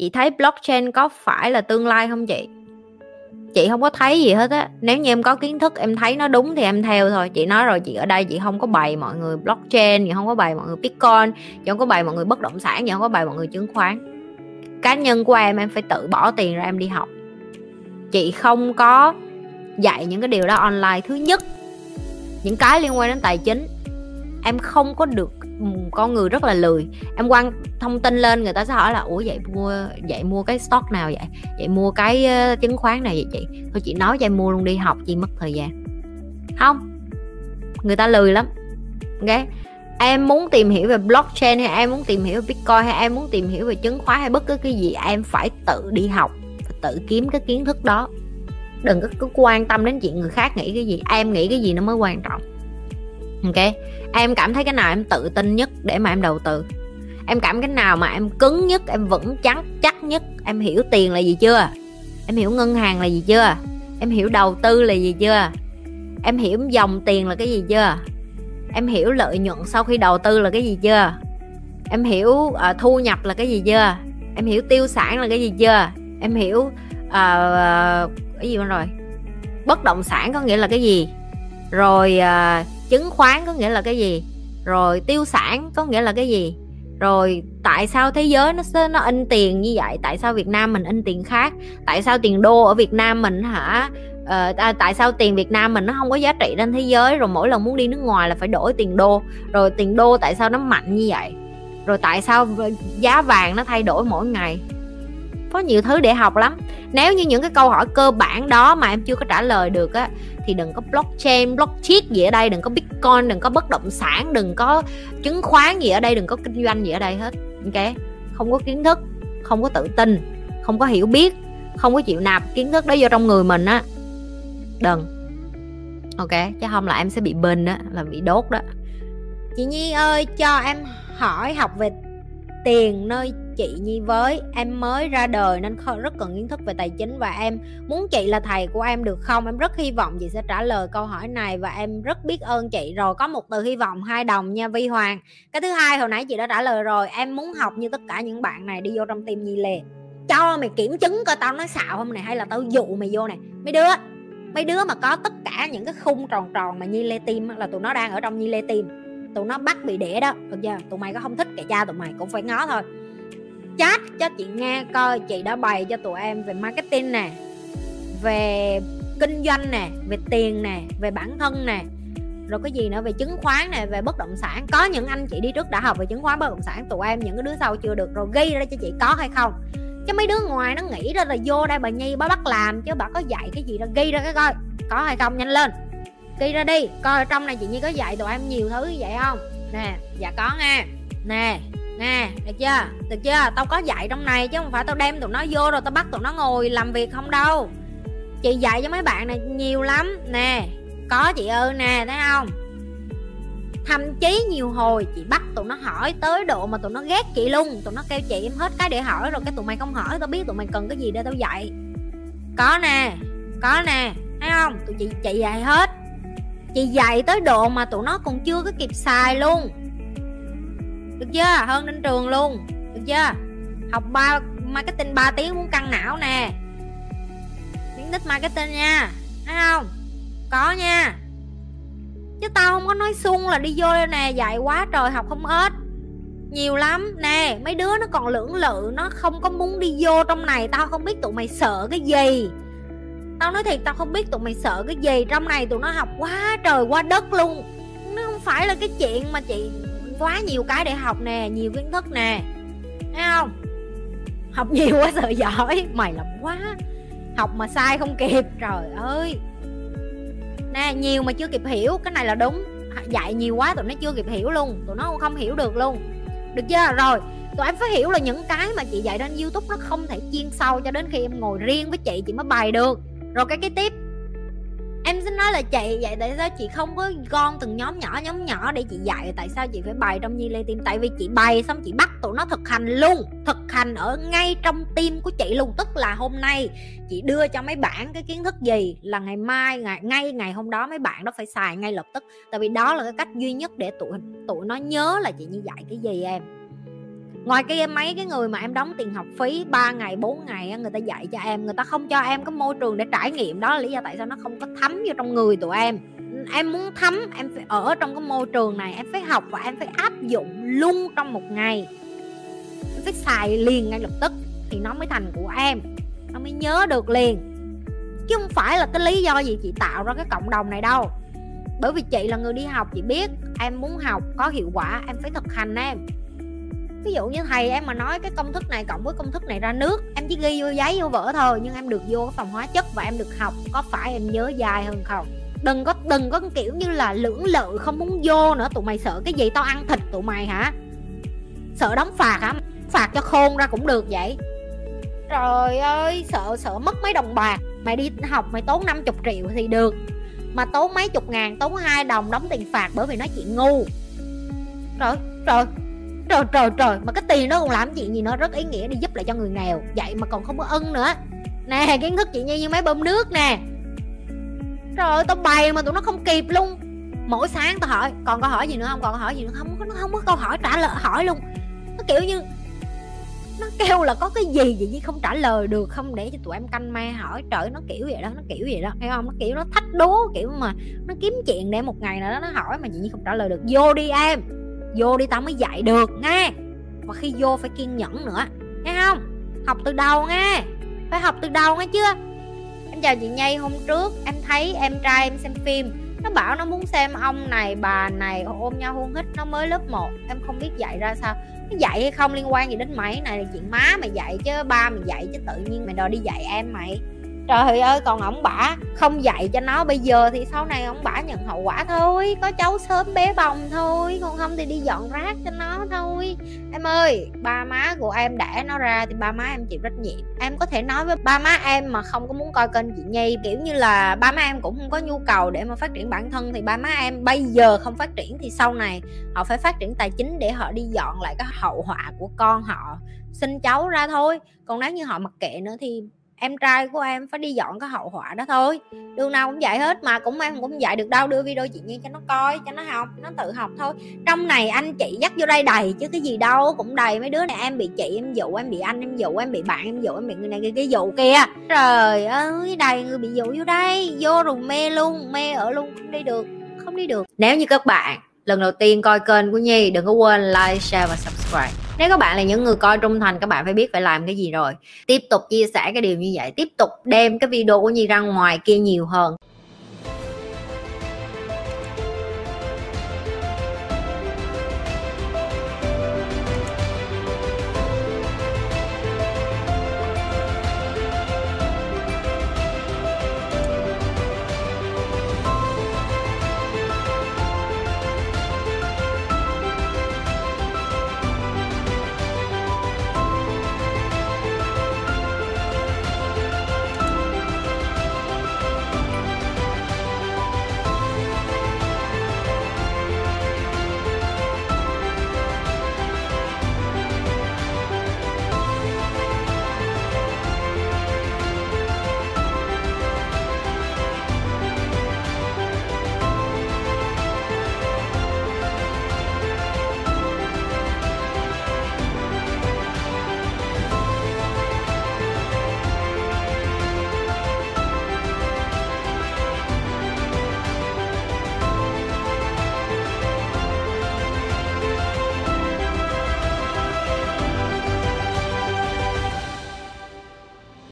chị thấy blockchain có phải là tương lai không chị? Chị không có thấy gì hết á. Nếu như em có kiến thức, em thấy nó đúng thì em theo thôi. Chị nói rồi, chị ở đây chị không có bày mọi người blockchain, chị không có bày mọi người bitcoin, chị không có bày mọi người bất động sản, chị không có bày mọi người chứng khoán. Cá nhân của em em phải tự bỏ tiền ra em đi học. Chị không có dạy những cái điều đó online. Thứ nhất, những cái liên quan đến tài chính, em không có được Ừ, con người rất là lười. Em quăng thông tin lên, người ta sẽ hỏi là, ủa, vậy mua vậy mua cái stock nào vậy? Vậy mua cái ờ, chứng khoán nào vậy chị? Thôi chị nói cho em mua luôn đi, học chi mất thời gian. Không, người ta lười lắm. Ok? Em muốn tìm hiểu về blockchain hay em muốn tìm hiểu về bitcoin hay em muốn tìm hiểu về chứng khoán hay bất cứ cái gì, em phải tự đi học tự kiếm cái kiến thức đó. Đừng có cứ quan tâm đến chuyện người khác nghĩ cái gì, em nghĩ cái gì nó mới quan trọng ok em cảm thấy cái nào em tự tin nhất để mà em đầu tư? Em cảm cái nào mà em cứng nhất em vững chắn chắc nhất? Em hiểu tiền là gì chưa? Em hiểu ngân hàng là gì chưa? Em hiểu đầu tư là gì chưa? Em hiểu dòng tiền là cái gì chưa? Em hiểu lợi nhuận sau khi đầu tư là cái gì chưa? Em hiểu uh, thu nhập là cái gì chưa? Em hiểu tiêu sản là cái gì chưa? Em hiểu uh, cái gì rồi? Bất động sản có nghĩa là cái gì? Rồi uh, chứng khoán có nghĩa là cái gì? Rồi tiêu sản có nghĩa là cái gì? Rồi tại sao thế giới nó nó in tiền như vậy? Tại sao việt nam mình in tiền khác? Tại sao tiền đô ở việt nam mình hả? Ờ, à, tại sao tiền việt nam mình nó không có giá trị trên thế giới? Rồi mỗi lần muốn đi nước ngoài là phải đổi tiền đô. Rồi tiền đô tại sao nó mạnh như vậy? Rồi tại sao giá vàng nó thay đổi mỗi ngày? Có nhiều thứ để học lắm. Nếu như những cái câu hỏi cơ bản đó mà em chưa có trả lời được á thì đừng có blockchain blockchain gì ở đây đừng có bitcoin đừng có bất động sản đừng có chứng khoán gì ở đây đừng có kinh doanh gì ở đây hết. Ok? Không có kiến thức không có tự tin không có hiểu biết không có chịu nạp kiến thức đó vô trong người mình á. Đừng. Ok? Chứ không là em sẽ bị bình á, là bị đốt đó. Chị nhi ơi cho em hỏi học về tiền nơi chị Nhi với. Em mới ra đời nên rất cần kiến thức về tài chính và em muốn chị là thầy của em được không? Em rất hy vọng chị sẽ trả lời câu hỏi này và em rất biết ơn chị. Rồi có một từ hy vọng, hai đồng nha, Vi Hoàng. Cái thứ hai, hồi nãy chị đã trả lời rồi. Em muốn học như tất cả những bạn này đi vô trong tim Nhi liền cho mày kiểm chứng coi tao nói xạo không này, hay là tao dụ mày vô này. Mấy đứa mấy đứa mà có tất cả những cái khung tròn tròn mà Nhi Lê Tim là tụi nó đang ở trong Nhi Lê Tim tụi nó bắt bị đẻ đó, được chưa? Tụi mày có không thích kệ cha tụi mày, cũng phải ngó thôi chat cho chị nghe coi, chị đã bày cho tụi em về marketing nè, về kinh doanh nè, về tiền nè, về bản thân nè, rồi cái gì nữa, về chứng khoán nè, về bất động sản. Có những anh chị đi trước đã học về chứng khoán, bất động sản, tụi em những cái đứa sau chưa được, rồi ghi ra cho chị có hay không. Chứ mấy đứa ngoài nó nghĩ ra là vô đây bà nhi, bà bắt làm, chứ bà có dạy cái gì đó ghi ra cái coi, có hay không, nhanh lên. Ghi ra đi, coi trong này chị nhi có dạy tụi em nhiều thứ như vậy không? Nè dạ có nha. Nè nè, được chưa? Được chưa? Tao có dạy trong này chứ không phải tao đem tụi nó vô rồi tao bắt tụi nó ngồi làm việc không đâu. Chị dạy cho mấy bạn này nhiều lắm. Nè, có chị ơi nè, thấy không? Thậm chí nhiều hồi chị bắt tụi nó hỏi tới độ mà tụi nó ghét chị luôn. Tụi nó kêu chị em hết cái để hỏi rồi cái tụi mày không hỏi, tao biết tụi mày cần cái gì để tao dạy. Có nè có nè, thấy không? Tụi chị chị dạy hết. Chị dạy tới độ mà tụi nó còn chưa có kịp xài luôn được chưa? Hơn đến trường luôn. Được chưa? Học ba, marketing 3 tiếng muốn căng não nè. Kiến thích marketing nha. Thấy không? Có nha. Chứ tao không có nói sung là đi vô đây nè, dạy quá trời, học không hết. Nhiều lắm. Nè, mấy đứa nó còn lưỡng lự, nó không có muốn đi vô trong này. Tao không biết tụi mày sợ cái gì. Tao nói thiệt, tao không biết tụi mày sợ cái gì. Trong này tụi nó học quá trời, quá đất luôn. Nó không phải là cái chuyện mà chị quá nhiều cái để học nè, nhiều kiến thức nè. Thấy không? Học nhiều quá, sợ giỏi. Mày lắm quá. Học mà sai không kịp. Trời ơi. Nè, nhiều mà chưa kịp hiểu. Cái này là đúng. Dạy nhiều quá, tụi nó chưa kịp hiểu luôn. Tụi nó không hiểu được luôn. Được chưa? Rồi, tụi em phải hiểu là những cái mà chị dạy trên youtube nó không thể chuyên sâu cho đến khi em ngồi riêng với chị chị mới bày được. Rồi cái cái tiếp em xin nói là chị, vậy tại sao chị không có gom từng nhóm nhỏ nhóm nhỏ để chị dạy? Tại sao chị phải bày trong nhi lê tim tại vì chị bày xong chị bắt tụi nó thực hành luôn, thực hành ở ngay trong tim của chị luôn. Tức là hôm nay chị đưa cho mấy bạn cái kiến thức gì là ngày mai, ngày, ngay ngày hôm đó mấy bạn đó phải xài ngay lập tức. Tại vì đó là cái cách duy nhất để tụi tụi nó nhớ là chị như dạy cái gì em ngoài cái mấy cái người mà em đóng tiền học phí 3 ngày 4 ngày người ta dạy cho em, người ta không cho em có môi trường để trải nghiệm. Đó là lý do tại sao nó không có thấm vô trong người tụi em. Em muốn thấm, em phải ở trong cái môi trường này, em phải học và em phải áp dụng luôn trong một ngày. Em phải xài liền ngay lập tức thì nó mới thành của em. Nó mới nhớ được liền. Chứ không phải là cái lý do gì chị tạo ra cái cộng đồng này đâu. Bởi vì chị là người đi học, chị biết em muốn học có hiệu quả, em phải thực hành em ví dụ như thầy em mà nói cái công thức này cộng với công thức này ra nước, em chỉ ghi vô giấy vô vở thôi, nhưng em được vô cái phòng hóa chất và em được học, có phải em nhớ dài hơn không? Đừng có đừng có kiểu như là lưỡng lự, không muốn vô nữa, tụi mày sợ cái gì tao ăn thịt tụi mày hả? Sợ đóng phạt hả? Phạt cho khôn ra cũng được vậy. Trời ơi, sợ sợ mất mấy đồng bạc. Mày đi học mày tốn 50 triệu thì được. Mà tốn mấy chục ngàn, tốn hai đồng đóng tiền phạt bởi vì nói chuyện ngu. Trời trời trời trời trời. Mà cái tiền nó còn làm chuyện gì nó rất ý nghĩa đi giúp lại cho người nghèo. Vậy mà còn không có ân nữa. Nè, kiến thức chị nhi như máy bơm nước nè. Trời ơi, tao bày mà tụi nó không kịp luôn. Mỗi sáng tao hỏi, còn câu hỏi gì nữa không? Còn câu hỏi gì nữa? Không, nó không có câu hỏi trả lời, hỏi luôn. Nó kiểu như, nó kêu là có cái gì vậy chứ không trả lời được, không để cho tụi em canh me hỏi. Trời, nó kiểu vậy đó, nó kiểu vậy đó. Hiểu không? Nó kiểu nó thách đố, kiểu mà nó kiếm chuyện để một ngày nào đó nó hỏi mà chị nhi không trả lời được. Vô đi em vô đi tao mới dạy được, nghe. Và khi vô phải kiên nhẫn nữa, nghe không? Học từ đầu nghe. Phải học từ đầu nghe chưa em chào chị nhây hôm trước, em thấy em trai em xem phim. Nó bảo nó muốn xem ông này, bà này ôm nhau hôn hít, nó mới lớp 1 em không biết dạy ra sao. Nó dạy hay không liên quan gì đến mày này là chuyện má mày dạy chứ, ba mày dạy chứ tự nhiên mày đòi đi dạy em mày trời ơi, còn ổng bả không dạy cho nó, bây giờ thì sau này ổng bả nhận hậu quả thôi. Có cháu sớm bé bồng thôi, còn không thì đi dọn rác cho nó thôi. Em ơi, ba má của em đẻ nó ra thì ba má em chịu trách nhiệm. Em có thể nói với ba má em mà không có muốn coi kênh chị nhi. Kiểu như là ba má em cũng không có nhu cầu để mà phát triển bản thân, thì ba má em bây giờ không phát triển thì sau này họ phải phát triển tài chính để họ đi dọn lại cái hậu họa của con họ, sinh cháu ra thôi. Còn nếu như họ mặc kệ nữa thì em trai của em phải đi dọn cái hậu họa đó thôi. Đường nào cũng dạy hết mà cũng em cũng dạy được đâu. Đưa video chị nhi cho nó coi cho nó học nó tự học thôi. Trong này anh chị dắt vô đây đầy chứ cái gì đâu cũng đầy. Mấy đứa này em bị chị em dụ em bị anh em dụ em bị bạn em dụ em bị người này cái, cái dụ kia trời ơi đầy người bị dụ vô đây. Vô rồi mê luôn mê ở luôn không đi được không đi được. Nếu như các bạn lần đầu tiên coi kênh của Nhi đừng có quên like, share và subscribe. Nếu các bạn là những người coi trung thành các bạn phải biết phải làm cái gì rồi. Tiếp tục chia sẻ cái điều như vậy, tiếp tục đem cái video của Nhi ra ngoài kia nhiều hơn.